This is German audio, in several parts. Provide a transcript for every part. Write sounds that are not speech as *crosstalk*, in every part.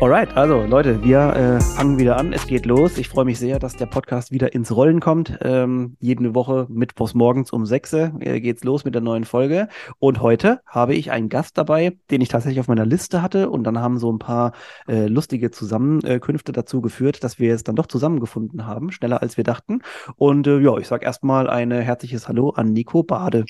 Alright, also Leute, wir äh, fangen wieder an. Es geht los. Ich freue mich sehr, dass der Podcast wieder ins Rollen kommt. Ähm, jede Woche mittwochs morgens um 6 äh, geht's los mit der neuen Folge. Und heute habe ich einen Gast dabei, den ich tatsächlich auf meiner Liste hatte. Und dann haben so ein paar äh, lustige Zusammenkünfte dazu geführt, dass wir jetzt dann doch zusammengefunden haben, schneller als wir dachten. Und äh, ja, ich sage erstmal ein herzliches Hallo an Nico Bade.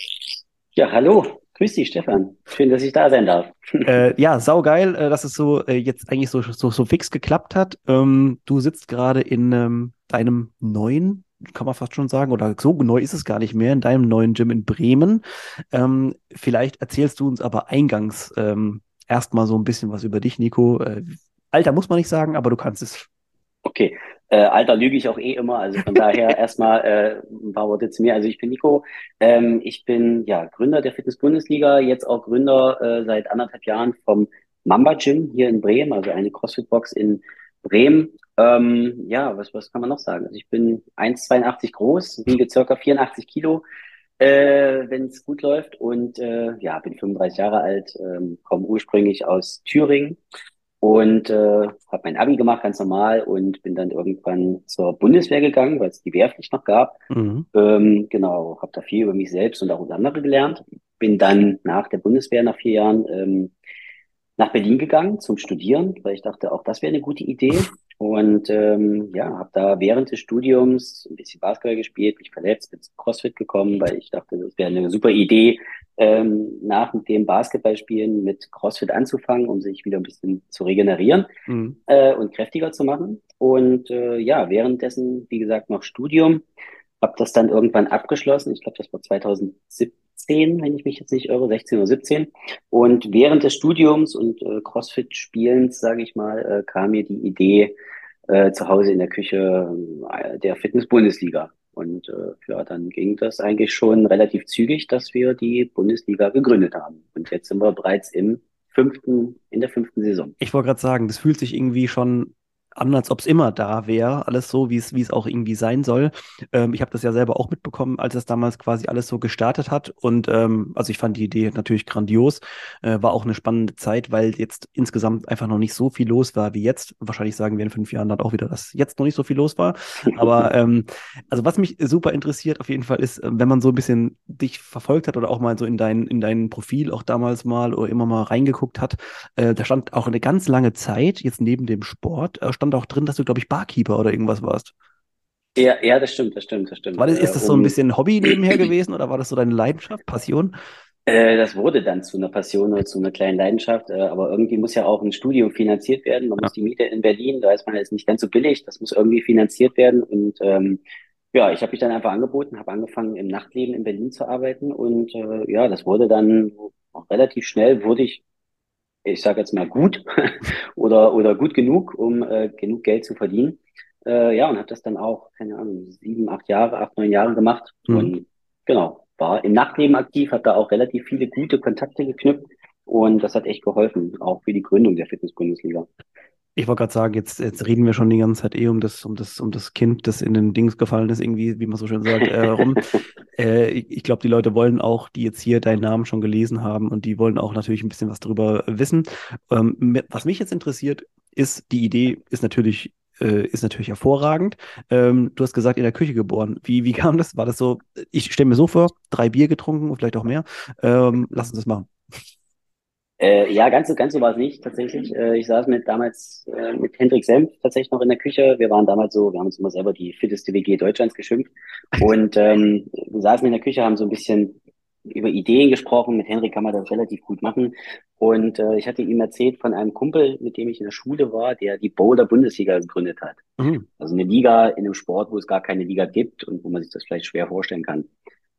Ja, hallo. Grüß dich, Stefan. Schön, dass ich da sein darf. *laughs* Äh, ja, saugeil, äh, dass es so äh, jetzt eigentlich so, so, so fix geklappt hat. Ähm, du sitzt gerade in ähm, deinem neuen, kann man fast schon sagen, oder so neu ist es gar nicht mehr, in deinem neuen Gym in Bremen. Ähm, vielleicht erzählst du uns aber eingangs ähm, erstmal so ein bisschen was über dich, Nico. Äh, Alter muss man nicht sagen, aber du kannst es. Okay, äh, Alter lüge ich auch eh immer, also von daher *laughs* erstmal äh, ein paar Worte zu mir. Also ich bin Nico, ähm, ich bin ja Gründer der Fitness-Bundesliga, jetzt auch Gründer äh, seit anderthalb Jahren vom Mamba Gym hier in Bremen, also eine CrossFit-Box in Bremen. Ähm, ja, was, was kann man noch sagen? Also ich bin 1,82 groß, wiege circa 84 Kilo, äh, wenn es gut läuft und äh, ja, bin 35 Jahre alt, ähm, komme ursprünglich aus Thüringen und äh, habe mein Abi gemacht, ganz normal, und bin dann irgendwann zur Bundeswehr gegangen, weil es die Wehrpflicht noch gab. Mhm. Ähm, genau, habe da viel über mich selbst und auch über andere gelernt. Bin dann nach der Bundeswehr, nach vier Jahren, ähm, nach Berlin gegangen zum Studieren, weil ich dachte, auch das wäre eine gute Idee. Und ähm, ja, habe da während des Studiums ein bisschen Basketball gespielt, mich verletzt, bin zum CrossFit gekommen, weil ich dachte, das wäre eine super Idee, ähm, nach dem Basketballspielen mit CrossFit anzufangen, um sich wieder ein bisschen zu regenerieren mhm. äh, und kräftiger zu machen. Und äh, ja, währenddessen, wie gesagt, noch Studium, habe das dann irgendwann abgeschlossen. Ich glaube, das war 2017, wenn ich mich jetzt nicht irre, 16 oder 17. Und während des Studiums und äh, CrossFit-Spielens, sage ich mal, äh, kam mir die Idee, äh, zu Hause in der Küche äh, der Fitness-Bundesliga und äh, ja, dann ging das eigentlich schon relativ zügig, dass wir die Bundesliga gegründet haben. Und jetzt sind wir bereits im fünften, in der fünften Saison. Ich wollte gerade sagen, das fühlt sich irgendwie schon an, als ob es immer da wäre, alles so, wie es, wie es auch irgendwie sein soll. Ähm, ich habe das ja selber auch mitbekommen, als es damals quasi alles so gestartet hat. Und ähm, also ich fand die Idee natürlich grandios. Äh, war auch eine spannende Zeit, weil jetzt insgesamt einfach noch nicht so viel los war wie jetzt. Wahrscheinlich sagen wir in fünf Jahren dann auch wieder, dass jetzt noch nicht so viel los war. *laughs* Aber ähm, also was mich super interessiert auf jeden Fall ist, äh, wenn man so ein bisschen dich verfolgt hat oder auch mal so in dein, in dein Profil auch damals mal oder immer mal reingeguckt hat, äh, da stand auch eine ganz lange Zeit jetzt neben dem Sport äh, stand auch drin, dass du, glaube ich, Barkeeper oder irgendwas warst. Ja, ja, das stimmt, das stimmt, das stimmt. War das, ist das so ein bisschen Hobby nebenher *clears throat* gewesen oder war das so deine Leidenschaft, Passion? Äh, das wurde dann zu einer Passion oder zu einer kleinen Leidenschaft, äh, aber irgendwie muss ja auch ein Studium finanziert werden. Man ja. muss die Miete in Berlin, da ist man jetzt nicht ganz so billig, das muss irgendwie finanziert werden. Und ähm, ja, ich habe mich dann einfach angeboten, habe angefangen im Nachtleben in Berlin zu arbeiten und äh, ja, das wurde dann auch relativ schnell, wurde ich ich sage jetzt mal gut *laughs* oder oder gut genug, um äh, genug Geld zu verdienen. Äh, ja, und habe das dann auch, keine Ahnung, sieben, acht Jahre, acht, neun Jahre gemacht. Mhm. Und genau, war im Nachtleben aktiv, habe da auch relativ viele gute Kontakte geknüpft und das hat echt geholfen, auch für die Gründung der Fitness-Bundesliga. Ich wollte gerade sagen, jetzt, jetzt reden wir schon die ganze Zeit eh um das, um das, um das Kind, das in den Dings gefallen ist, irgendwie, wie man so schön sagt, äh, rum. *laughs* äh, ich, ich glaube, die Leute wollen auch, die jetzt hier deinen Namen schon gelesen haben und die wollen auch natürlich ein bisschen was darüber wissen. Ähm, was mich jetzt interessiert, ist, die Idee ist natürlich äh, ist natürlich hervorragend. Ähm, du hast gesagt, in der Küche geboren. Wie, wie kam das? War das so, ich stelle mir so vor, drei Bier getrunken, vielleicht auch mehr. Ähm, lass uns das machen. Äh, ja, ganz so, ganz so war es nicht tatsächlich. Äh, ich saß mit damals äh, mit Hendrik Senf tatsächlich noch in der Küche. Wir waren damals so, wir haben uns immer selber die fitteste WG Deutschlands geschimpft. Und ähm, wir saßen in der Küche, haben so ein bisschen über Ideen gesprochen. Mit Henrik kann man das relativ gut machen. Und äh, ich hatte ihm erzählt von einem Kumpel, mit dem ich in der Schule war, der die Boulder Bundesliga gegründet hat. Mhm. Also eine Liga in einem Sport, wo es gar keine Liga gibt und wo man sich das vielleicht schwer vorstellen kann.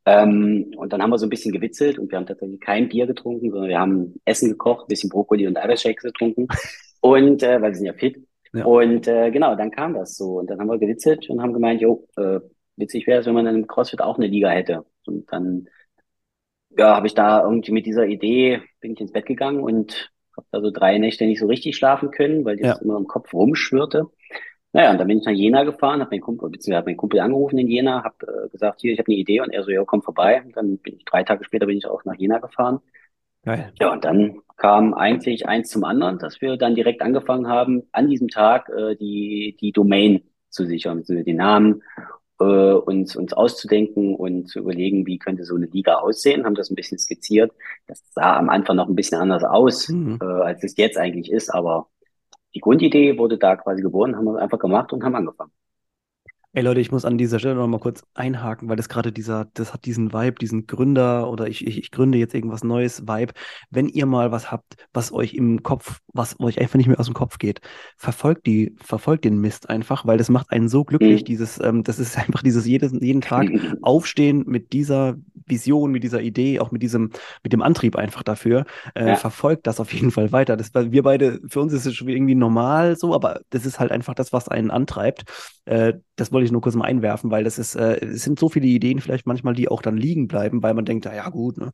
Ähm, und dann haben wir so ein bisschen gewitzelt und wir haben tatsächlich kein Bier getrunken, sondern wir haben Essen gekocht, ein bisschen Brokkoli und Eiweißshakes getrunken. *laughs* Und äh, weil wir sind ja fit. Ja. Und äh, genau, dann kam das so. Und dann haben wir gewitzelt und haben gemeint, jo, äh, witzig wäre es, wenn man in einem CrossFit auch eine Liga hätte. Und dann ja, habe ich da irgendwie mit dieser Idee, bin ich ins Bett gegangen und habe da so drei Nächte nicht so richtig schlafen können, weil das Ja, immer im Kopf rumschwirrte. Naja, und dann bin ich nach Jena gefahren, habe meinen Kumpel, beziehungsweise hab meinen Kumpel angerufen in Jena, habe äh, gesagt, hier, ich habe eine Idee und er so, ja, komm vorbei. Und dann bin ich drei Tage später bin ich auch nach Jena gefahren. geil. Ja, und dann kam eigentlich eins zum anderen, dass wir dann direkt angefangen haben, an diesem Tag äh, die, die Domain zu sichern, beziehungsweise den Namen, äh, uns, uns auszudenken und zu überlegen, wie könnte so eine Liga aussehen, haben das ein bisschen skizziert. Das sah am Anfang noch ein bisschen anders aus, Mhm. äh, als es jetzt eigentlich ist, aber die Grundidee wurde da quasi geboren, haben wir einfach gemacht und haben angefangen. Ey Leute, ich muss an dieser Stelle noch mal kurz einhaken, weil das gerade dieser, das hat diesen Vibe, diesen Gründer oder ich, ich, ich gründe jetzt irgendwas Neues Vibe. Wenn ihr mal was habt, was euch im Kopf, was euch einfach nicht mehr aus dem Kopf geht, verfolgt die, verfolgt den Mist einfach, weil das macht einen so glücklich. Mhm. Dieses, ähm, das ist *laughs* einfach dieses jedes, jeden Tag *laughs* aufstehen mit dieser Vision, mit dieser Idee, auch mit diesem, mit dem Antrieb einfach dafür. Äh, Ja. verfolgt das auf jeden Fall weiter. Das, wir beide, für uns ist es schon irgendwie normal so, aber das ist halt einfach das, was einen antreibt. Äh, das wollte ich nur kurz mal einwerfen, weil das ist, äh, es sind so viele Ideen vielleicht manchmal, die auch dann liegen bleiben, weil man denkt, ja gut, ne,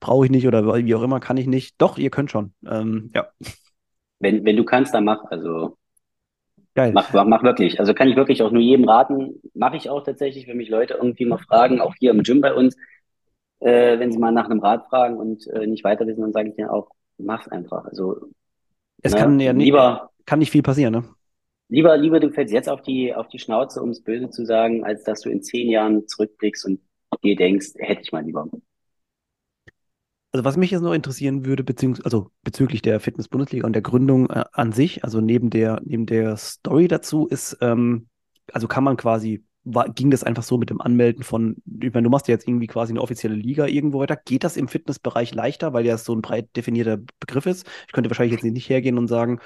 brauche ich nicht oder wie auch immer, kann ich nicht. Doch, ihr könnt schon. Ähm, ja, Wenn, wenn du kannst, dann mach. Also geil. mach, mach, mach wirklich. Also kann ich wirklich auch nur jedem raten. Mache ich auch tatsächlich, wenn mich Leute irgendwie mal fragen, auch hier im Gym bei uns, äh, wenn sie mal nach einem Rat fragen und äh, nicht weiter wissen, dann sage ich denen auch, mach's einfach. Also Es ne, kann ja nicht, lieber, kann nicht viel passieren, ne? lieber, lieber du fällst jetzt auf die, auf die Schnauze, um es böse zu sagen, als dass du in zehn Jahren zurückblickst und dir denkst, hätte ich mal lieber. Also was mich jetzt noch interessieren würde, beziehungsweise also bezüglich der Fitness-Bundesliga und der Gründung äh, an sich, also neben der, neben der Story dazu ist, ähm, also kann man quasi, war, ging das einfach so mit dem Anmelden von, ich meine, du machst ja jetzt irgendwie quasi eine offizielle Liga irgendwo weiter. Geht das im Fitnessbereich leichter, weil ja so ein breit definierter Begriff ist? Ich könnte wahrscheinlich jetzt nicht hergehen und sagen,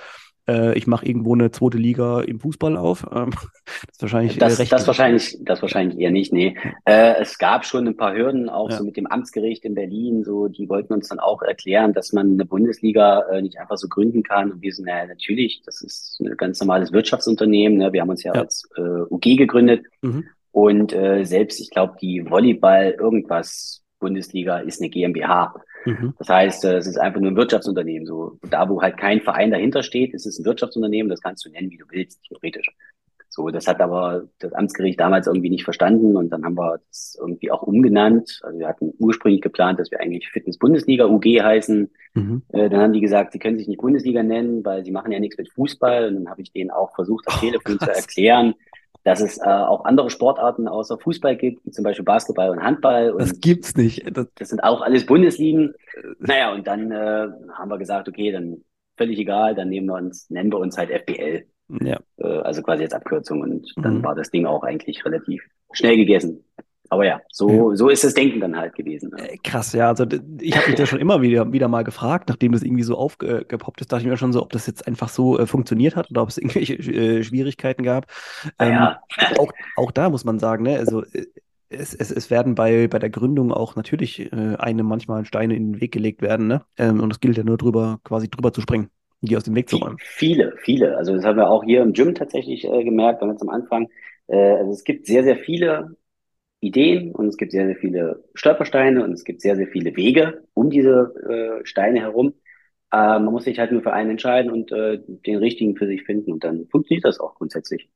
äh, ich mache irgendwo eine zweite Liga im Fußball auf. Ähm, *laughs* das ist wahrscheinlich Das, recht. das wahrscheinlich, das wahrscheinlich eher nicht, nee. Äh, es gab schon ein paar Hürden, auch Ja. so mit dem Amtsgericht in Berlin, so, die wollten uns dann auch erklären, dass man eine Bundesliga äh, nicht einfach so gründen kann. Und wir sind, naja, natürlich, das ist ein ganz normales Wirtschaftsunternehmen, ne? Wir haben uns ja, Ja. als äh, UG gegründet Mhm. und äh, selbst, ich glaube, die Volleyball irgendwas Bundesliga ist eine GmbH. Mhm. Das heißt, äh, es ist einfach nur ein Wirtschaftsunternehmen. So, da wo halt kein Verein dahinter steht, ist es ein Wirtschaftsunternehmen, das kannst du nennen, wie du willst, theoretisch. So, das hat aber das Amtsgericht damals irgendwie nicht verstanden und dann haben wir das irgendwie auch umgenannt. Also wir hatten ursprünglich geplant, dass wir eigentlich Fitness-Bundesliga UG heißen. Mhm. Äh, dann haben die gesagt, sie können sich nicht Bundesliga nennen, weil sie machen ja nichts mit Fußball. Und dann habe ich denen auch versucht, am Oh, Telefon zu krass. erklären, dass es äh, auch andere Sportarten außer Fußball gibt, wie zum Beispiel Basketball und Handball. Das Und gibt's nicht. Das, das sind auch alles Bundesligen. Naja, und dann äh, haben wir gesagt, okay, dann völlig egal, dann nehmen wir uns, nennen wir uns halt FBL. ja. Äh, also quasi als Abkürzung. Und dann Mhm. war das Ding auch eigentlich relativ schnell gegessen. Aber ja, so, so ist das Denken dann halt gewesen. ne? Äh, Krass, ja. Also ich habe mich da schon immer wieder, wieder mal gefragt, nachdem das irgendwie so aufgepoppt ist, dachte ich mir schon so, ob das jetzt einfach so äh, funktioniert hat oder ob es *laughs* irgendwelche äh, Schwierigkeiten gab. Ähm, Naja, auch, auch da muss man sagen, ne, also äh, es, es, es werden bei, bei der Gründung auch natürlich äh, einem manchmal Steine in den Weg gelegt werden, ne? Ähm, und es gilt ja nur drüber, quasi drüber zu springen, die aus dem Weg zu räumen. Viele, viele. Also das haben wir auch hier im Gym tatsächlich äh, gemerkt, ganz am Anfang. Also es gibt sehr, sehr viele Ideen und es gibt sehr, sehr viele Stolpersteine und es gibt sehr, sehr viele Wege um diese äh, Steine herum. Äh, man muss sich halt nur für einen entscheiden und äh, den richtigen für sich finden und dann funktioniert das auch grundsätzlich.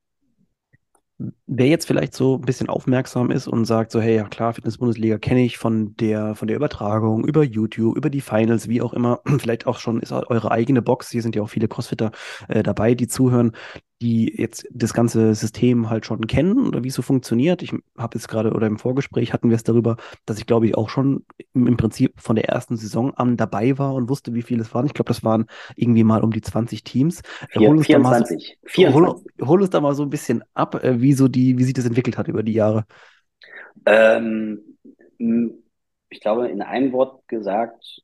Wer jetzt vielleicht so ein bisschen aufmerksam ist und sagt so, hey, ja klar, Fitness-Bundesliga kenne ich von der, von der Übertragung, über YouTube, über die Finals, wie auch immer, *clears throat* vielleicht auch schon ist eure eigene Box, hier sind ja auch viele Crossfitter äh, dabei, die zuhören, die jetzt das ganze System halt schon kennen oder wie es so funktioniert. Ich habe jetzt gerade oder im Vorgespräch hatten wir es darüber, dass ich glaube ich auch schon im, Prinzip von der ersten Saison an dabei war und wusste, wie viele es waren. Ich glaube, das waren irgendwie mal um die 20 Teams. Äh, Vier, hol uns da mal so, 24. hol, 24. hol uns da mal so ein bisschen ab, äh, wie so die, wie sich das entwickelt hat über die Jahre. Ähm, ich glaube, in einem Wort gesagt,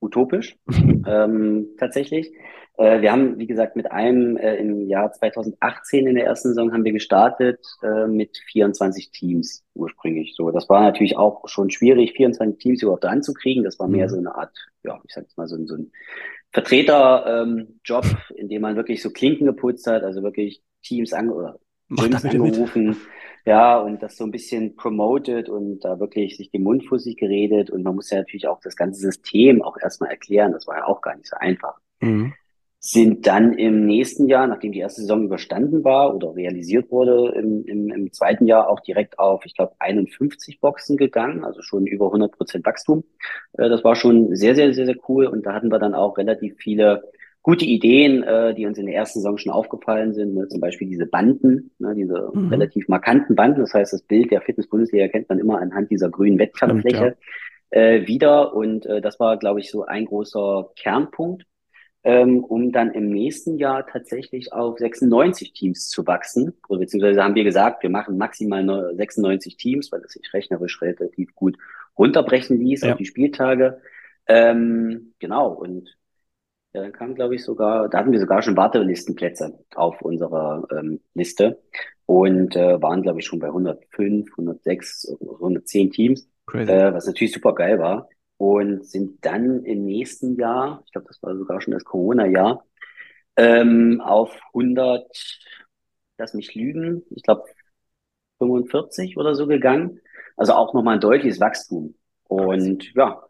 utopisch, *laughs* ähm, tatsächlich. Äh, wir haben, wie gesagt, mit einem äh, im Jahr 2018 in der ersten Saison haben wir gestartet äh, mit 24 Teams ursprünglich. So, das war natürlich auch schon schwierig, 24 Teams überhaupt anzukriegen. Das war mehr Mhm. so eine Art, ja, ich sag jetzt mal so, ein- so ein Vertreter-Job, in dem man wirklich so Klinken geputzt hat, also wirklich Teams ange oder Gyms bitte mit. angerufen, Ja, und das so ein bisschen promoted und da wirklich sich den Mund fussig geredet und man muss ja natürlich auch das ganze System auch erstmal erklären. Das war ja auch gar nicht so einfach. Mhm. Sind dann im nächsten Jahr, nachdem die erste Saison überstanden war oder realisiert wurde, im, im, im zweiten Jahr auch direkt auf, ich glaube, 51 Boxen gegangen, also schon über 100 Prozent Wachstum. Äh, das war schon sehr, sehr, sehr, sehr cool und da hatten wir dann auch relativ viele gute Ideen, äh, die uns in der ersten Saison schon aufgefallen sind. Ne? Zum Beispiel diese Banden, ne? diese mhm. relativ markanten Banden. Das heißt, das Bild der Fitness-Bundesliga kennt man immer anhand dieser grünen Wettkampffläche ja. äh, wieder. Und äh, das war, glaube ich, so ein großer Kernpunkt, ähm, um dann im nächsten Jahr tatsächlich auf 96 Teams zu wachsen. Oder beziehungsweise haben wir gesagt, wir machen maximal 96 Teams, weil das sich rechnerisch relativ gut runterbrechen ließ ja. auf die Spieltage. Ähm, genau, und ja, dann kam, glaube ich, sogar, da hatten wir sogar schon Wartelistenplätze auf unserer ähm, Liste und äh, waren, glaube ich, schon bei 105, 106, 110 Teams, äh, was natürlich super geil war. Und sind dann im nächsten Jahr, ich glaube, das war sogar schon das Corona-Jahr, ähm, auf 100, lass mich lügen, ich glaube 45 oder so gegangen. Also auch nochmal ein deutliches Wachstum. Und ja,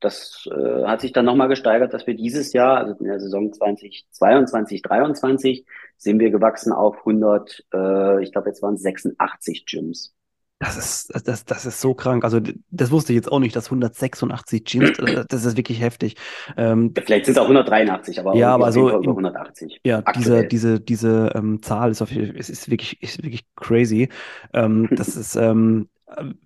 das äh, hat sich dann nochmal gesteigert, dass wir dieses Jahr, also in der Saison 2022, 2023, sind wir gewachsen auf 100, äh, ich glaube jetzt waren es 86 Gyms. Das ist, das, das ist so krank. Also, das wusste ich jetzt auch nicht, dass 186 Gyms, *clears throat* äh, das ist wirklich heftig. Ähm, Vielleicht sind es auch 183, aber, ja, aber so 180. Ja, aktuell. diese, diese, diese ähm, Zahl ist, auf, ist, ist, wirklich, ist wirklich crazy. Ähm, *laughs* das ist, ähm,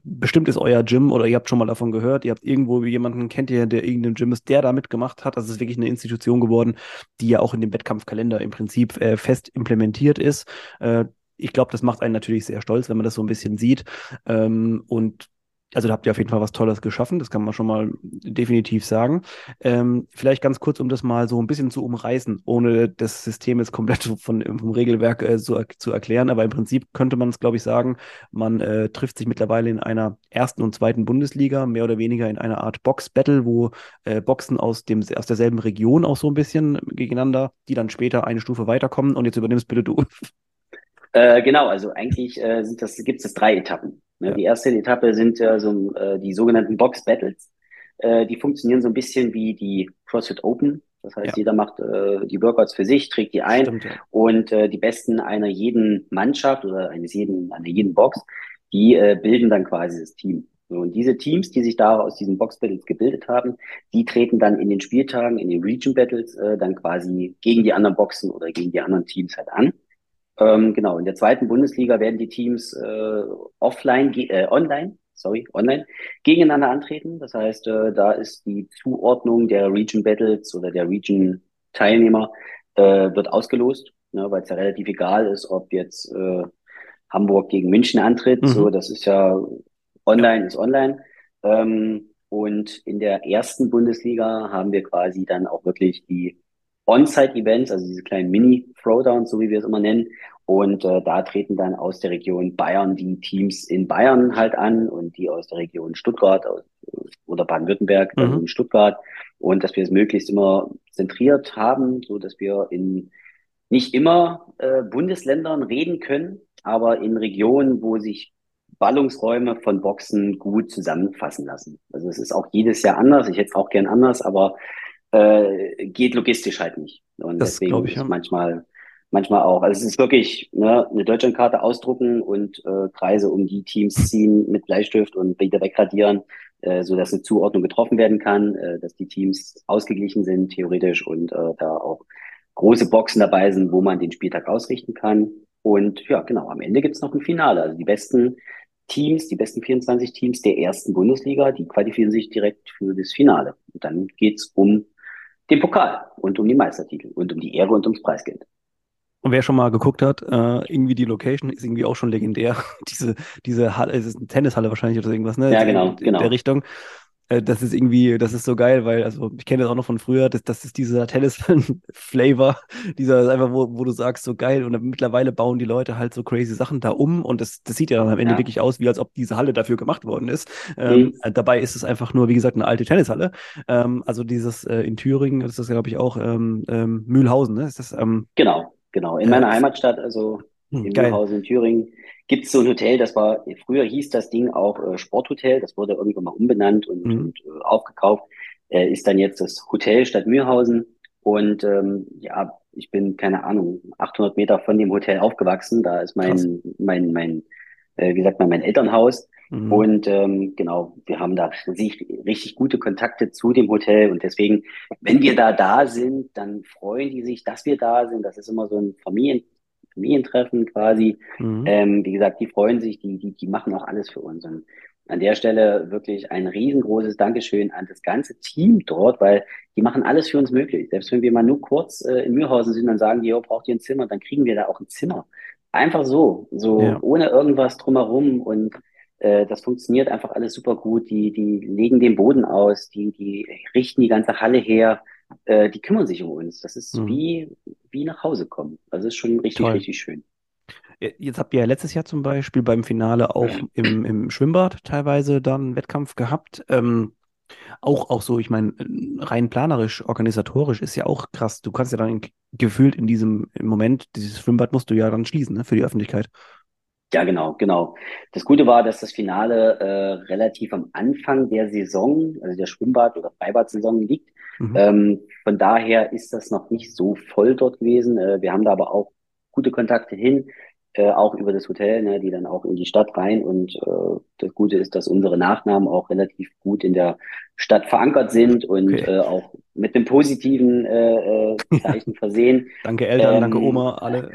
bestimmt ist euer Gym oder ihr habt schon mal davon gehört, ihr habt irgendwo jemanden, kennt ihr, der irgendein Gym ist, der da mitgemacht hat. Das ist wirklich eine Institution geworden, die ja auch in dem Wettkampfkalender im Prinzip äh, fest implementiert ist. Äh, ich glaube, das macht einen natürlich sehr stolz, wenn man das so ein bisschen sieht. Ähm, und also da habt ihr auf jeden Fall was Tolles geschaffen, das kann man schon mal definitiv sagen. Ähm, vielleicht ganz kurz, um das mal so ein bisschen zu umreißen, ohne das System jetzt komplett *laughs* von, vom Regelwerk äh, so, zu erklären. Aber im Prinzip könnte man es, glaube ich, sagen, man äh, trifft sich mittlerweile in einer ersten und zweiten Bundesliga, mehr oder weniger in einer Art Box-Battle, wo äh, Boxen aus, dem, aus derselben Region auch so ein bisschen gegeneinander, die dann später eine Stufe weiterkommen. Und jetzt übernimmst bitte du. *laughs* Äh, genau, also eigentlich äh, sind das, gibt es drei Etappen. Ne? Die erste Etappe sind äh, so, äh, die sogenannten Box Battles. Äh, die funktionieren so ein bisschen wie die CrossFit Open. Das heißt, ja. jeder macht äh, die Workouts für sich, trägt die ein Stimmt, ja. und äh, die Besten einer jeden Mannschaft oder eines jeden, einer jeden Box, die äh, bilden dann quasi das Team. So, und diese Teams, die sich da aus diesen Box Battles gebildet haben, die treten dann in den Spieltagen, in den Region Battles, äh, dann quasi gegen die anderen Boxen oder gegen die anderen Teams halt an. Ähm, genau, in der zweiten Bundesliga werden die Teams äh, offline, äh, online, sorry, online gegeneinander antreten. Das heißt, äh, da ist die Zuordnung der Region Battles oder der Region Teilnehmer äh, wird ausgelost, ne, weil es ja relativ egal ist, ob jetzt äh, Hamburg gegen München antritt. Mhm. So, das ist ja online ist online. Ähm, und in der ersten Bundesliga haben wir quasi dann auch wirklich die On-Site-Events, also diese kleinen Mini-Throwdowns, so wie wir es immer nennen. Und äh, da treten dann aus der Region Bayern die Teams in Bayern halt an und die aus der Region Stuttgart oder Baden-Württemberg mhm. in Stuttgart. Und dass wir es möglichst immer zentriert haben, so dass wir in nicht immer äh, Bundesländern reden können, aber in Regionen, wo sich Ballungsräume von Boxen gut zusammenfassen lassen. Also es ist auch jedes Jahr anders. Ich hätte es auch gern anders, aber äh, geht logistisch halt nicht. Und das deswegen ich, ja. ist manchmal, manchmal auch. Also es ist wirklich ne, eine Deutschlandkarte ausdrucken und äh, Kreise um die Teams ziehen mit Bleistift und wieder wegradieren, äh, so dass eine Zuordnung getroffen werden kann, äh, dass die Teams ausgeglichen sind theoretisch und äh, da auch große Boxen dabei sind, wo man den Spieltag ausrichten kann. Und ja, genau, am Ende gibt's noch ein Finale. Also die besten Teams, die besten 24 Teams der ersten Bundesliga, die qualifizieren sich direkt für das Finale. Und dann geht's um den Pokal und um die Meistertitel und um die Ehre und ums Preisgeld. Und wer schon mal geguckt hat, äh, irgendwie die Location ist irgendwie auch schon legendär. *laughs* diese, diese Halle, es ist eine Tennishalle wahrscheinlich oder irgendwas, ne? Ja, genau, in, in genau. der Richtung. Äh, das ist irgendwie, das ist so geil, weil, also ich kenne das auch noch von früher, das, das ist dieser Tennis-Flavor, *laughs* dieser ist einfach, wo, wo du sagst, so geil. Und mittlerweile bauen die Leute halt so crazy Sachen da um und das, das sieht ja dann am Ende ja. wirklich aus, wie als ob diese Halle dafür gemacht worden ist. Ähm, mhm. Ähm, dabei ist es einfach nur, wie gesagt, eine alte Tennishalle. Ähm, also dieses äh, in Thüringen, das ist, glaube ich, auch ähm, ähm, Mühlhausen, ne? Ist das, ähm, genau, genau. In meiner Heimatstadt, also Hm, in Mühlhausen in Thüringen gibt es so ein Hotel, das war, früher hieß das Ding auch äh, Sporthotel, das wurde irgendwann mal umbenannt und, mhm. und äh, aufgekauft, äh, ist dann jetzt das Hotel Stadt Mühlhausen. Und ähm, ja, ich bin, keine Ahnung, 800 Meter von dem Hotel aufgewachsen. Da ist mein, mein, mein, äh, wie sagt man, mein Elternhaus. Mhm. Und ähm, genau, wir haben da richtig, richtig gute Kontakte zu dem Hotel. Und deswegen, wenn wir da da sind, dann freuen die sich, dass wir da sind. Das ist immer so ein Familien, Familientreffen quasi. Mhm. Ähm, wie gesagt, die freuen sich, die, die, die machen auch alles für uns. Und an der Stelle wirklich ein riesengroßes Dankeschön an das ganze Team dort, weil die machen alles für uns möglich. Selbst wenn wir mal nur kurz äh, in Mühlhausen sind, dann sagen die, jo, braucht ihr ein Zimmer, dann kriegen wir da auch ein Zimmer. Einfach so, so ja. ohne irgendwas drumherum und äh, das funktioniert einfach alles super gut. Die, die legen den Boden aus, die, die richten die ganze Halle her äh, die kümmern sich um uns. Das ist mhm. wie, wie nach Hause kommen. Also ist schon richtig, Toll. richtig schön. Jetzt habt ihr ja letztes Jahr zum Beispiel beim Finale auch im, im Schwimmbad teilweise dann einen Wettkampf gehabt. Ähm, auch, auch so, ich meine, rein planerisch, organisatorisch ist ja auch krass. Du kannst ja dann gefühlt in diesem Moment, dieses Schwimmbad musst du ja dann schließen, ne, für die Öffentlichkeit. Ja, genau, genau. Das Gute war, dass das Finale äh, relativ am Anfang der Saison, also der Schwimmbad- oder Freibad-Saison liegt. Mhm. Ähm, von daher ist das noch nicht so voll dort gewesen. Äh, wir haben da aber auch gute Kontakte hin, äh, auch über das Hotel, ne, die dann auch in die Stadt rein. Und äh, das Gute ist, dass unsere Nachnamen auch relativ gut in der Stadt verankert sind und okay. äh, auch mit dem positiven äh, äh, Zeichen versehen. *laughs* danke Eltern, ähm, danke Oma, alle.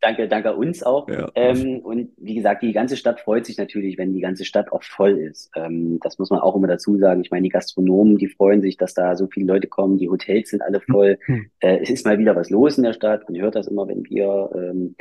Danke, danke uns auch. Ja. Ähm, und wie gesagt, die ganze Stadt freut sich natürlich, wenn die ganze Stadt auch voll ist. Ähm, das muss man auch immer dazu sagen. Ich meine, die Gastronomen, die freuen sich, dass da so viele Leute kommen. Die Hotels sind alle voll. Mhm. Äh, es ist mal wieder was los in der Stadt. Man hört das immer, wenn wir ähm,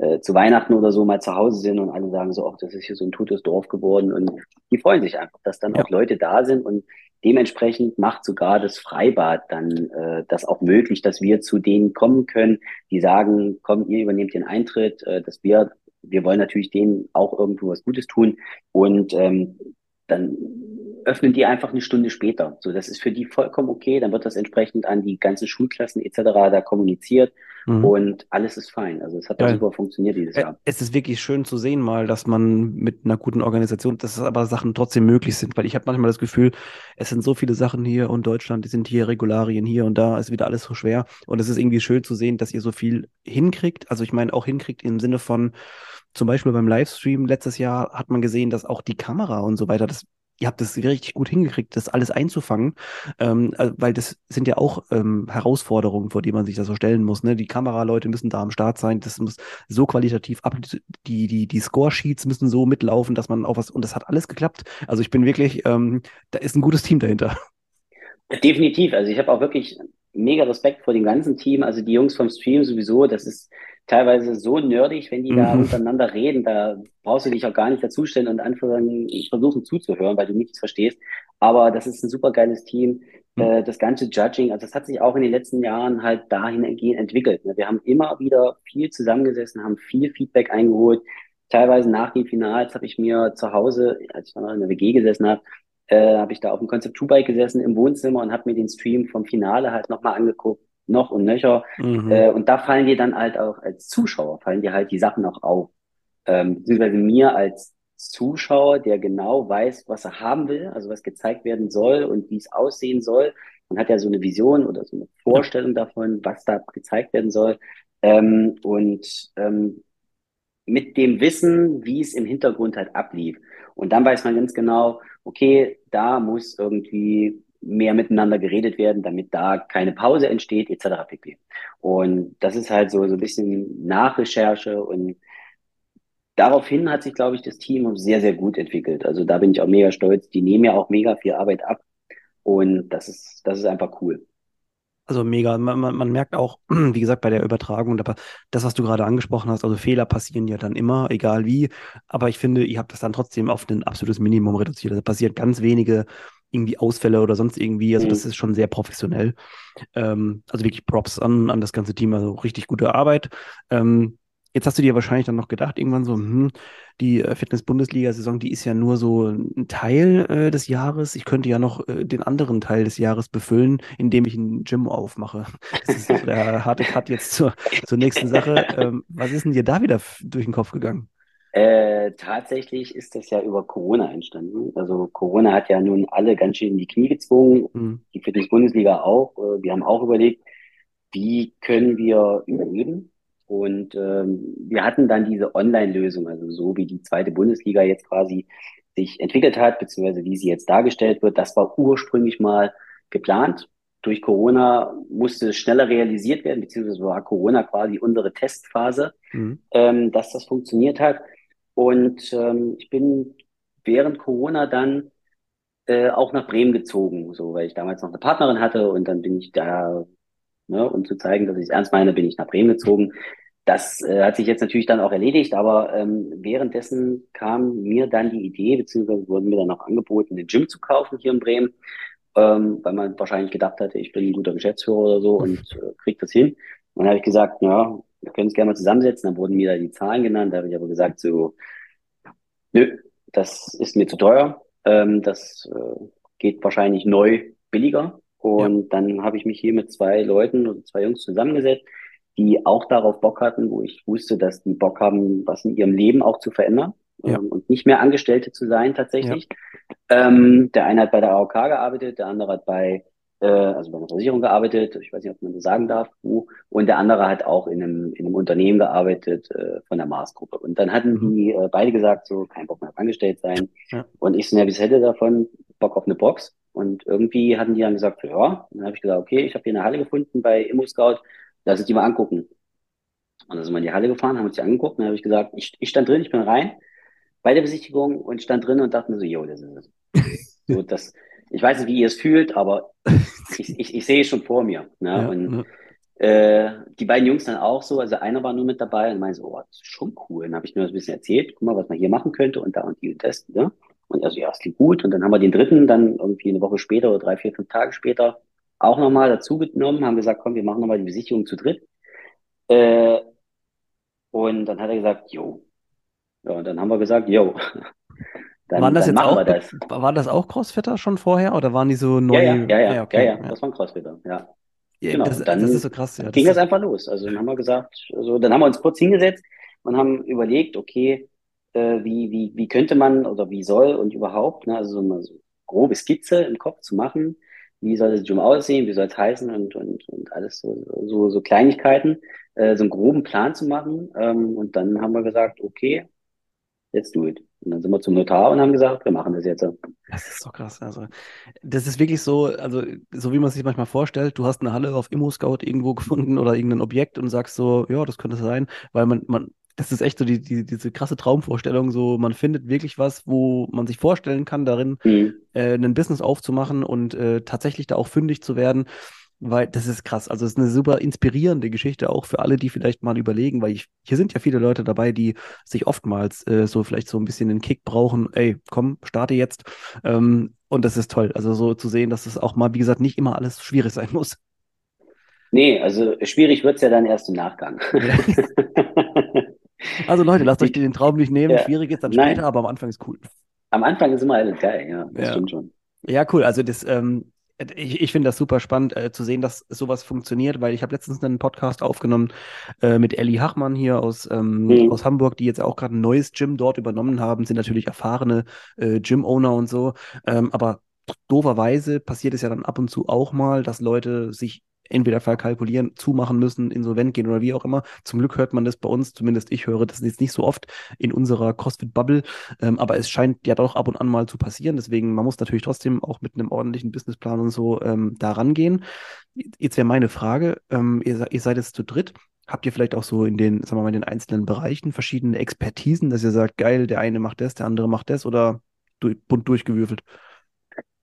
äh, zu Weihnachten oder so mal zu Hause sind und alle sagen so, ach, das ist hier so ein totes Dorf geworden. Und die freuen sich einfach, dass dann ja. auch Leute da sind und Dementsprechend macht sogar das Freibad dann äh, das auch möglich, dass wir zu denen kommen können, die sagen, komm, ihr übernehmt den Eintritt, äh, dass wir, wir wollen natürlich denen auch irgendwo was Gutes tun und ähm, dann öffnen die einfach eine Stunde später. So, das ist für die vollkommen okay. Dann wird das entsprechend an die ganzen Schulklassen etc. da kommuniziert mhm. und alles ist fein. Also es hat ja. super funktioniert dieses Jahr. Es ist wirklich schön zu sehen mal, dass man mit einer guten Organisation, dass aber Sachen trotzdem möglich sind, weil ich habe manchmal das Gefühl, es sind so viele Sachen hier und Deutschland, die sind hier Regularien hier und da ist wieder alles so schwer und es ist irgendwie schön zu sehen, dass ihr so viel hinkriegt. Also ich meine auch hinkriegt im Sinne von zum Beispiel beim Livestream letztes Jahr hat man gesehen, dass auch die Kamera und so weiter, das ihr habt es richtig gut hingekriegt, das alles einzufangen, ähm, äh, weil das sind ja auch ähm, Herausforderungen, vor die man sich da so stellen muss. Ne? Die Kameraleute müssen da am Start sein, das muss so qualitativ ab, die, die, die Score-Sheets müssen so mitlaufen, dass man auch was, und das hat alles geklappt. Also ich bin wirklich, ähm, da ist ein gutes Team dahinter. Definitiv, also ich habe auch wirklich mega Respekt vor dem ganzen Team, also die Jungs vom Stream sowieso, das ist teilweise so nerdig, wenn die mhm. da untereinander reden, da brauchst du dich auch gar nicht dazustellen und anfangen, versuchen zuzuhören, weil du nichts verstehst. Aber das ist ein super geiles Team. Mhm. Äh, das ganze Judging, also das hat sich auch in den letzten Jahren halt dahin entwickelt. Wir haben immer wieder viel zusammengesessen, haben viel Feedback eingeholt. Teilweise nach den Finals habe ich mir zu Hause, als ich noch in der WG gesessen habe, äh, habe ich da auf dem Concept 2 Bike gesessen im Wohnzimmer und habe mir den Stream vom Finale halt nochmal angeguckt noch und nöcher. Mhm. Äh, und da fallen dir dann halt auch als Zuschauer, fallen dir halt die Sachen auch auf. Ähm, beziehungsweise mir als Zuschauer, der genau weiß, was er haben will, also was gezeigt werden soll und wie es aussehen soll. Man hat ja so eine Vision oder so eine Vorstellung davon, was da gezeigt werden soll. Ähm, und ähm, mit dem Wissen, wie es im Hintergrund halt ablief. Und dann weiß man ganz genau, okay, da muss irgendwie mehr miteinander geredet werden, damit da keine Pause entsteht, etc. pp. Und das ist halt so, so ein bisschen Nachrecherche und daraufhin hat sich, glaube ich, das Team sehr, sehr gut entwickelt. Also da bin ich auch mega stolz. Die nehmen ja auch mega viel Arbeit ab und das ist, das ist einfach cool. Also mega. Man, man, man, merkt auch, *clears throat* wie gesagt, bei der Übertragung, das, was du gerade angesprochen hast, also Fehler passieren ja dann immer, egal wie. Aber ich finde, ihr habt das dann trotzdem auf ein absolutes Minimum reduziert. Also passiert ganz wenige irgendwie Ausfälle oder sonst irgendwie. Also mhm. das ist schon sehr professionell. Ähm, also wirklich Props an, an das ganze Team, also richtig gute Arbeit. Ähm, Jetzt hast du dir wahrscheinlich dann noch gedacht, irgendwann so, hm, die äh, Fitness-Bundesliga-Saison, die ist ja nur so ein Teil äh, des Jahres. Ich könnte ja noch äh, den anderen Teil des Jahres befüllen, indem ich ein Gym aufmache. Das ist so der *laughs* harte Cut jetzt zur, zur nächsten Sache. Ähm, was ist denn dir da wieder durch den Kopf gegangen? Äh, tatsächlich ist das ja über Corona entstanden. Also Corona hat ja nun alle ganz schön in die Knie gezwungen, Hm, die Fitness-Bundesliga auch. Äh, Wir haben auch überlegt, wie können wir überleben? Und ähm, wir hatten dann diese Online-Lösung, also so wie die zweite Bundesliga jetzt quasi sich entwickelt hat, beziehungsweise wie sie jetzt dargestellt wird, das war ursprünglich mal geplant. Durch Corona musste es schneller realisiert werden, beziehungsweise war Corona quasi unsere Testphase, hm, ähm, dass das funktioniert hat. Und ähm, ich bin während Corona dann äh, auch nach Bremen gezogen, so weil ich damals noch eine Partnerin hatte und dann bin ich da Ne? Und zu zeigen, dass ich es ernst meine, bin ich nach Bremen gezogen. Das äh, hat sich jetzt natürlich dann auch erledigt, aber ähm, währenddessen kam mir dann die Idee, beziehungsweise wurde mir dann auch angeboten, ein Gym zu kaufen hier in Bremen, ähm, weil man wahrscheinlich gedacht hatte, ich bin ein guter Geschäftsführer oder so und äh, krieg das hin. Und dann habe ich gesagt, ja, wir können uns gerne mal zusammensetzen. Dann wurden mir da die Zahlen genannt. Da habe ich aber gesagt, so, nö, das ist mir zu teuer. Ähm, das äh, geht wahrscheinlich neu billiger. Ja, Und dann habe ich mich hier mit zwei Leuten oder zwei Jungs zusammengesetzt, die auch darauf Bock hatten, wo ich wusste, dass die Bock haben, was in ihrem Leben auch zu verändern ja, ähm, und nicht mehr Angestellte zu sein ja, tatsächlich. Ähm, der eine hat bei der AOK gearbeitet, der andere hat bei, äh, also bei einer Versicherung gearbeitet, ich weiß nicht, ob man das sagen darf, wo, und der andere hat auch in einem, in einem Unternehmen gearbeitet äh, von der Mars-Gruppe. Und dann hatten mhm, die äh, beide gesagt, so, kein Bock mehr auf angestellt sein. ja, Und ich so, ja, was hätte davon Bock auf eine Box? Und irgendwie hatten die dann gesagt, ja. Und dann habe ich gesagt, okay, ich habe hier eine Halle gefunden bei ImmoScout, lass es die mal angucken. Und dann sind wir in die Halle gefahren, haben uns die angeguckt, und dann habe ich gesagt, ich, ich stand drin, ich bin rein bei der Besichtigung und stand drin und dachte mir so, yo, das ist es. *laughs* So, das, ich weiß nicht, wie ihr es fühlt, aber ich, ich, ich sehe es schon vor mir. Ne? ja, Und ne, äh, die beiden Jungs dann auch so, also einer war nur mit dabei und meinte so, oh, das ist schon cool. Dann habe ich mir das ein bisschen erzählt, guck mal, was man hier machen könnte und da und die und das. Ne? Und also, ja, es klingt gut. Und dann haben wir den dritten dann irgendwie eine Woche später oder drei, vier, fünf Tage später auch nochmal dazu genommen, haben gesagt, komm, wir machen nochmal die Besichtigung zu dritt. Äh, und dann hat er gesagt, jo. Ja, und dann haben wir gesagt, jo, *laughs* Waren dann, das dann jetzt auch, das. waren das auch Crossfitter schon vorher oder waren die so Ja, ja, neu? ja, Ja, ja, ja, okay, ja, ja. das war ein Crossfitter, ja. Ja, Genau. Das, Und das ist dann so krass, ja. ging Das das einfach los. Also dann haben wir gesagt, also dann haben wir uns kurz hingesetzt und haben überlegt, okay, äh, wie, wie, wie könnte man oder wie soll und überhaupt, ne, also so eine so grobe Skizze im Kopf zu machen, wie soll das Gym aussehen, wie soll es heißen und, und, und alles so, so, so Kleinigkeiten, äh, so einen groben Plan zu machen. Ähm, und dann haben wir gesagt, okay, let's do it. Und dann sind wir zum Notar und haben gesagt, wir machen das jetzt. das ist so krass. Also, das ist wirklich so, also, so wie man sich manchmal vorstellt, du hast eine Halle auf ImmoScout irgendwo gefunden oder irgendein Objekt und sagst so, ja, das könnte sein, weil man, man, das ist echt so die, die, diese krasse Traumvorstellung, so, man findet wirklich was, wo man sich vorstellen kann, darin Hm. äh, ein Business aufzumachen und äh, tatsächlich da auch fündig zu werden. Weil das ist krass. Also es ist eine super inspirierende Geschichte auch für alle, die vielleicht mal überlegen, weil ich, hier sind ja viele Leute dabei, die sich oftmals äh, so vielleicht so ein bisschen den Kick brauchen, ey, komm, starte jetzt. Ähm, und das ist toll. Also so zu sehen, dass es auch mal, wie gesagt, nicht immer alles schwierig sein muss. Nee, also schwierig wird's ja dann erst im Nachgang. Ja. *laughs* Also Leute, lasst euch den Traum nicht nehmen. Ja, Schwierig ist dann nein. später, aber am Anfang ist cool. Am Anfang ist immer alles geil, ja, das Ja. stimmt schon. Ja, cool. Also das, ähm, ich, ich finde das super spannend äh, zu sehen, dass sowas funktioniert, weil ich habe letztens einen Podcast aufgenommen äh, mit Elli Hachmann hier aus, ähm, Mhm. aus Hamburg, die jetzt auch gerade ein neues Gym dort übernommen haben, sind natürlich erfahrene äh, Gym-Owner und so. Ähm, aber dooferweise passiert es ja dann ab und zu auch mal, dass Leute sich entweder verkalkulieren, zumachen müssen, insolvent gehen oder wie auch immer. Zum Glück hört man das bei uns, zumindest ich höre das jetzt nicht so oft in unserer CrossFit-Bubble, ähm, aber es scheint ja doch ab und an mal zu passieren. Deswegen, man muss natürlich trotzdem auch mit einem ordentlichen Businessplan und so ähm, da rangehen. Jetzt wäre meine Frage, ähm, ihr, ihr seid jetzt zu dritt. Habt ihr vielleicht auch so in den, sagen wir mal, in den einzelnen Bereichen verschiedene Expertisen, dass ihr sagt, geil, der eine macht das, der andere macht das oder bunt durchgewürfelt?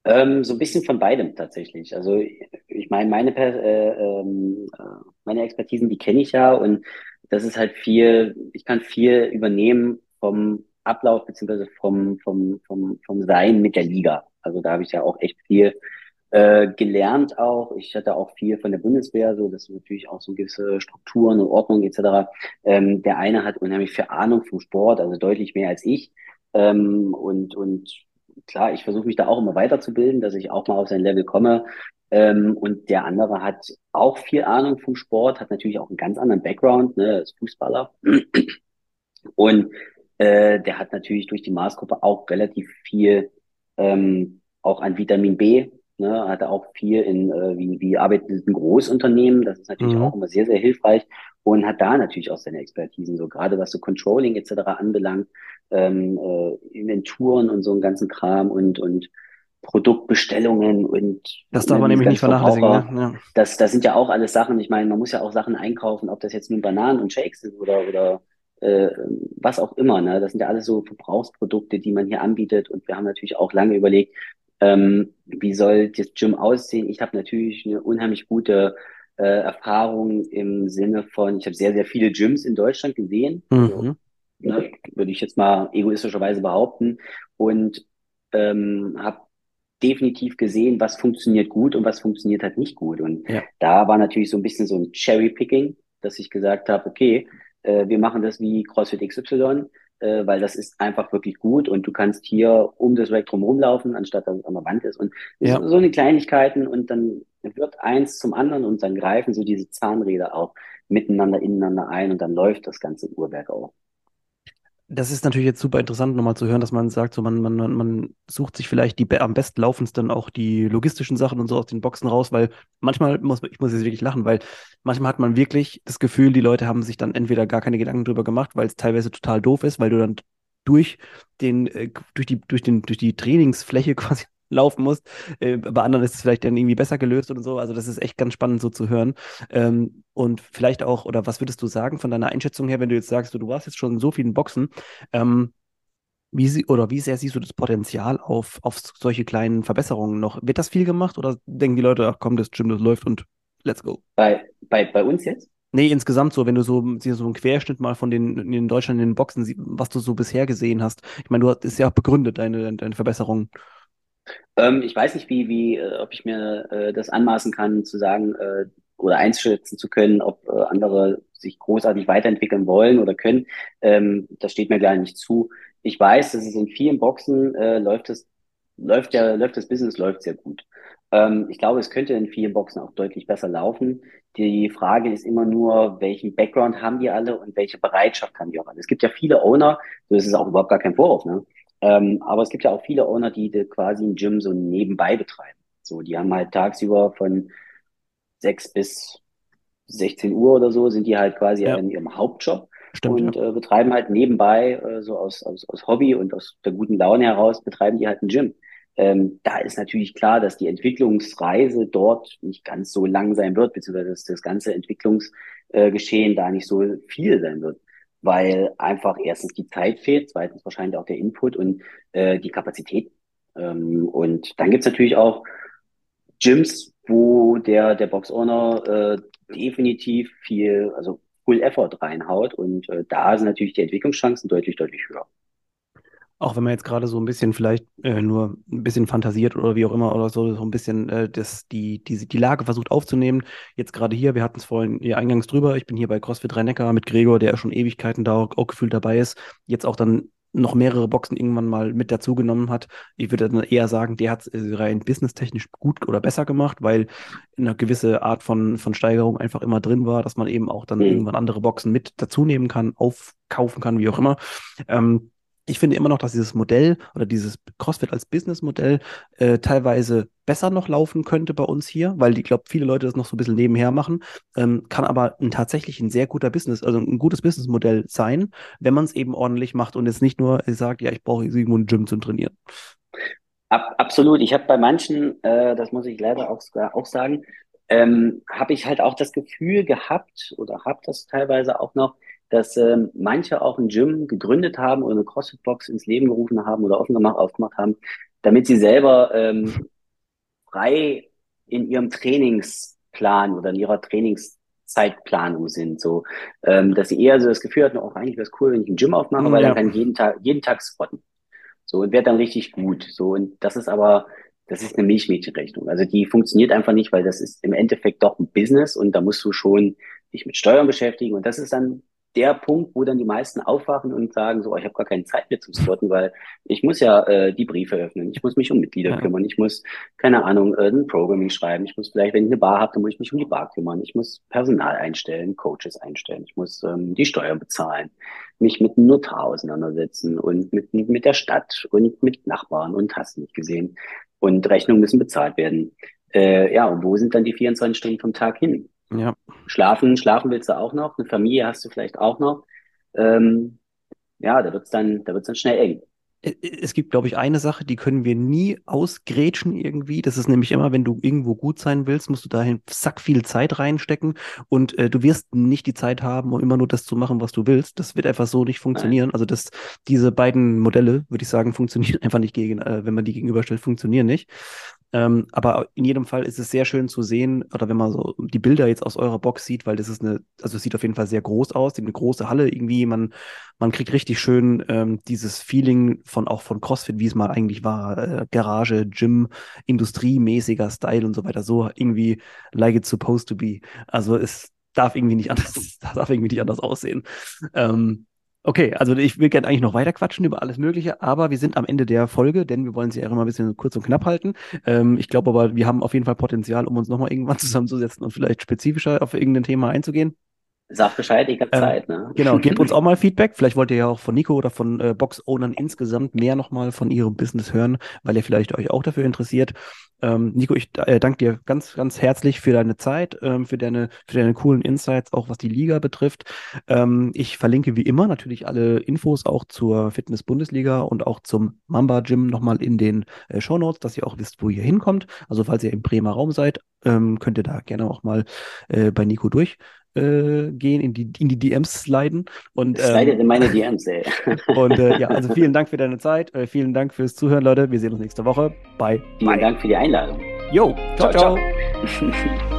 Ähm, so ein bisschen von beidem tatsächlich. Also ich meine, meine, äh, ähm, äh, meine Expertisen, die kenne ich ja und das ist halt viel, ich kann viel übernehmen vom Ablauf beziehungsweise vom, vom, vom, vom Sein mit der Liga. Also da habe ich ja auch echt viel äh, gelernt auch. Ich hatte auch viel von der Bundeswehr, so das sind natürlich auch so gewisse Strukturen und Ordnungen etc. Ähm, der eine hat unheimlich viel Ahnung vom Sport, also deutlich mehr als ich. Ähm, und, und klar, ich versuche mich da auch immer weiterzubilden, dass ich auch mal auf sein Level komme. Ähm, und der andere hat auch viel Ahnung vom Sport, hat natürlich auch einen ganz anderen Background, ne, ist Fußballer. Und äh, der hat natürlich durch die Maßgruppe auch relativ viel ähm, auch an Vitamin B, ne, hat er auch viel in, äh, wie, wie arbeitet ein Großunternehmen, das ist natürlich mhm. auch immer sehr, sehr hilfreich und hat da natürlich auch seine Expertisen, so gerade was so Controlling etc. anbelangt, ähm, äh, Inventuren und so einen ganzen Kram und, und Produktbestellungen und das darf man nämlich nicht vernachlässigen. Ne? Ja. Das, das sind ja auch alles Sachen. Ich meine, man muss ja auch Sachen einkaufen, ob das jetzt nun Bananen und Shakes sind oder oder äh, was auch immer. Ne? Das sind ja alles so Verbrauchsprodukte, die man hier anbietet. Und wir haben natürlich auch lange überlegt, ähm, wie soll das Gym aussehen. Ich habe natürlich eine unheimlich gute äh, Erfahrung im Sinne von, ich habe sehr, sehr viele Gyms in Deutschland gesehen. Mhm. Also, ne, würde ich jetzt mal egoistischerweise behaupten. Und ähm, habe definitiv gesehen, was funktioniert gut und was funktioniert halt nicht gut. Und ja. da war natürlich so ein bisschen so ein Cherry-Picking, dass ich gesagt habe, okay, äh, wir machen das wie CrossFit XY, äh, weil das ist einfach wirklich gut und du kannst hier um das Spektrum rumlaufen, anstatt dass es an der Wand ist. Und ja. so eine Kleinigkeiten und dann wird eins zum anderen und dann greifen so diese Zahnräder auch miteinander, ineinander ein und dann läuft das ganze Uhrwerk auch. Das ist natürlich jetzt super interessant, nochmal zu hören, dass man sagt, so man, man, man sucht sich vielleicht die am besten laufendsten auch die logistischen Sachen und so aus den Boxen raus, weil manchmal muss ich muss jetzt wirklich lachen, weil manchmal hat man wirklich das Gefühl, die Leute haben sich dann entweder gar keine Gedanken drüber gemacht, weil es teilweise total doof ist, weil du dann durch den, äh, durch die, durch den, durch die Trainingsfläche *laughs* quasi laufen musst. Äh, bei anderen ist es vielleicht dann irgendwie besser gelöst oder so. Also das ist echt ganz spannend so zu hören. Ähm, und vielleicht auch, oder was würdest du sagen von deiner Einschätzung her, wenn du jetzt sagst, du, du warst jetzt schon in so vielen Boxen, ähm, wie sie, oder wie sehr siehst du das Potenzial auf, auf solche kleinen Verbesserungen noch? Wird das viel gemacht oder denken die Leute, ach komm, das Gym, das läuft und let's go? Bei, bei, bei uns jetzt? Nee, insgesamt so, wenn du so, so einen Querschnitt mal von den in Deutschland in den Boxen, was du so bisher gesehen hast. Ich meine, du hast ist ja auch begründet, deine, deine Verbesserungen. Ähm, ich weiß nicht, wie, wie, äh, ob ich mir äh, das anmaßen kann, zu sagen äh, oder einschätzen zu können, ob äh, andere sich großartig weiterentwickeln wollen oder können. Ähm, das steht mir gar nicht zu. Ich weiß, dass es in vielen Boxen äh, läuft es, läuft ja, läuft das Business läuft sehr gut. Ähm, ich glaube, es könnte in vielen Boxen auch deutlich besser laufen. Die Frage ist immer nur, welchen Background haben die alle und welche Bereitschaft haben die auch alle. Es gibt ja viele Owner, das ist auch überhaupt gar kein Vorwurf, ne? Ähm, aber es gibt ja auch viele Owner, die, die quasi ein Gym so nebenbei betreiben. So, die haben halt tagsüber von sechs bis 16 Uhr oder so, sind die halt quasi ja. in ihrem Hauptjob Stimmt, und ja. äh, betreiben halt nebenbei, äh, so aus, aus, aus Hobby und aus der guten Laune heraus, betreiben die halt ein Gym. Ähm, da ist natürlich klar, dass die Entwicklungsreise dort nicht ganz so lang sein wird, beziehungsweise dass das ganze Entwicklungsgeschehen äh, da nicht so viel sein wird weil einfach erstens die Zeit fehlt, zweitens wahrscheinlich auch der Input und äh, die Kapazität. Ähm, und dann gibt's natürlich auch Gyms, wo der, der Box-Owner äh, definitiv viel, also Full Effort reinhaut und äh, da sind natürlich die Entwicklungschancen deutlich, deutlich höher. Auch wenn man jetzt gerade so ein bisschen vielleicht äh, nur ein bisschen fantasiert oder wie auch immer oder so, so ein bisschen äh, das, die, die, die Lage versucht aufzunehmen. Jetzt gerade hier, wir hatten es vorhin hier eingangs drüber, ich bin hier bei CrossFit Rhein-Neckar mit Gregor, der schon Ewigkeiten da auch, auch gefühlt dabei ist. Jetzt auch dann noch mehrere Boxen irgendwann mal mit dazugenommen hat. Ich würde dann eher sagen, der hat es rein businesstechnisch gut oder besser gemacht, weil eine gewisse Art von, von Steigerung einfach immer drin war, dass man eben auch dann mhm. irgendwann andere Boxen mit dazu nehmen kann, aufkaufen kann, wie auch immer. Ähm, ich finde immer noch, dass dieses Modell oder dieses CrossFit als Businessmodell äh, teilweise besser noch laufen könnte bei uns hier, weil ich glaube, viele Leute das noch so ein bisschen nebenher machen, ähm, kann aber ein, tatsächlich ein sehr guter Business, also ein gutes Businessmodell sein, wenn man es eben ordentlich macht und jetzt nicht nur sagt, ja, ich brauche irgendwo ein Gym zum Trainieren. Ab, absolut. Ich habe bei manchen, äh, das muss ich leider auch, auch sagen, ähm, habe ich halt auch das Gefühl gehabt oder habe das teilweise auch noch, dass ähm, manche auch ein Gym gegründet haben oder eine CrossFit-Box ins Leben gerufen haben oder offen gemacht, aufgemacht haben, damit sie selber ähm, frei in ihrem Trainingsplan oder in ihrer Trainingszeitplanung sind, so, ähm, dass sie eher so das Gefühl hatten, auch oh, eigentlich wäre es cool, wenn ich ein Gym aufmache, ja. weil dann kann ich jeden Tag, jeden Tag spotten. So, und wird dann richtig gut. So, und das ist aber das ist eine Milchmädchenrechnung. Also die funktioniert einfach nicht, weil das ist im Endeffekt doch ein Business und da musst du schon dich mit Steuern beschäftigen. Und das ist dann der Punkt, wo dann die meisten aufwachen und sagen so, oh, ich habe gar keine Zeit mehr zum Squatten, weil ich muss ja äh, die Briefe öffnen, ich muss mich um Mitglieder ja. kümmern, ich muss, keine Ahnung, äh, ein Programming schreiben, ich muss vielleicht, wenn ich eine Bar habe, dann muss ich mich um die Bar kümmern, ich muss Personal einstellen, Coaches einstellen, ich muss ähm, die Steuern bezahlen, mich mit einem Notar auseinandersetzen und mit, mit der Stadt und mit Nachbarn und hast nicht gesehen. Und Rechnungen müssen bezahlt werden. Äh, ja, und wo sind dann die 24 Stunden vom Tag hin? Ja. Schlafen, schlafen willst du auch noch, eine Familie hast du vielleicht auch noch. Ähm, ja, da wird's dann, da wird's dann schnell eng es gibt, glaube ich, eine Sache, die können wir nie ausgrätschen irgendwie. Das ist nämlich immer, wenn du irgendwo gut sein willst, musst du dahin sack viel Zeit reinstecken und äh, du wirst nicht die Zeit haben, um immer nur das zu machen, was du willst. Das wird einfach so nicht funktionieren. Nein. Also das, diese beiden Modelle, würde ich sagen, *laughs* funktionieren einfach nicht gegen, äh, wenn man die gegenüberstellt, funktionieren nicht. Ähm, aber in jedem Fall ist es sehr schön zu sehen, oder wenn man so die Bilder jetzt aus eurer Box sieht, weil das ist eine, also es sieht auf jeden Fall sehr groß aus, eine große Halle irgendwie, man, man kriegt richtig schön ähm, dieses Feeling von auch von CrossFit, wie es mal eigentlich war, äh, Garage, Gym, industriemäßiger Style und so weiter, so irgendwie like it's supposed to be. Also es darf irgendwie nicht *laughs* anders, darf irgendwie nicht anders aussehen. Ähm, Okay, also ich will gerne eigentlich noch weiter quatschen über alles Mögliche, aber wir sind am Ende der Folge, denn wir wollen sie ja immer ein bisschen kurz und knapp halten. Ähm, ich glaube aber, wir haben auf jeden Fall Potenzial, um uns nochmal irgendwann *laughs* zusammenzusetzen und vielleicht spezifischer auf irgendein Thema einzugehen. Sag Bescheid, ich habe ähm, Zeit. Ne? Genau, *laughs* gebt uns auch mal Feedback. Vielleicht wollt ihr ja auch von Nico oder von äh, Box-Ownern insgesamt mehr nochmal von ihrem Business hören, weil ihr vielleicht euch auch dafür interessiert. Ähm, Nico, ich äh, danke dir ganz, ganz herzlich für deine Zeit, ähm, für, deine, für deine coolen Insights, auch was die Liga betrifft. Ähm, ich verlinke wie immer natürlich alle Infos auch zur Fitness-Bundesliga und auch zum Mamba Gym nochmal in den äh, Show Notes, dass ihr auch wisst, wo ihr hinkommt. Also falls ihr im Bremer Raum seid, ähm, könnt ihr da gerne auch mal äh, bei Nico durch äh, gehen, in die, in die DMs sliden. Und, Slidet ähm, in meine DMs, ey. *laughs* und äh, ja, *laughs* also vielen Dank für deine Zeit. Äh, vielen Dank fürs Zuhören, Leute. Wir sehen uns nächste Woche. Bye. Vielen bye. Dank für die Einladung. Jo, ciao, ciao. ciao. ciao. *laughs*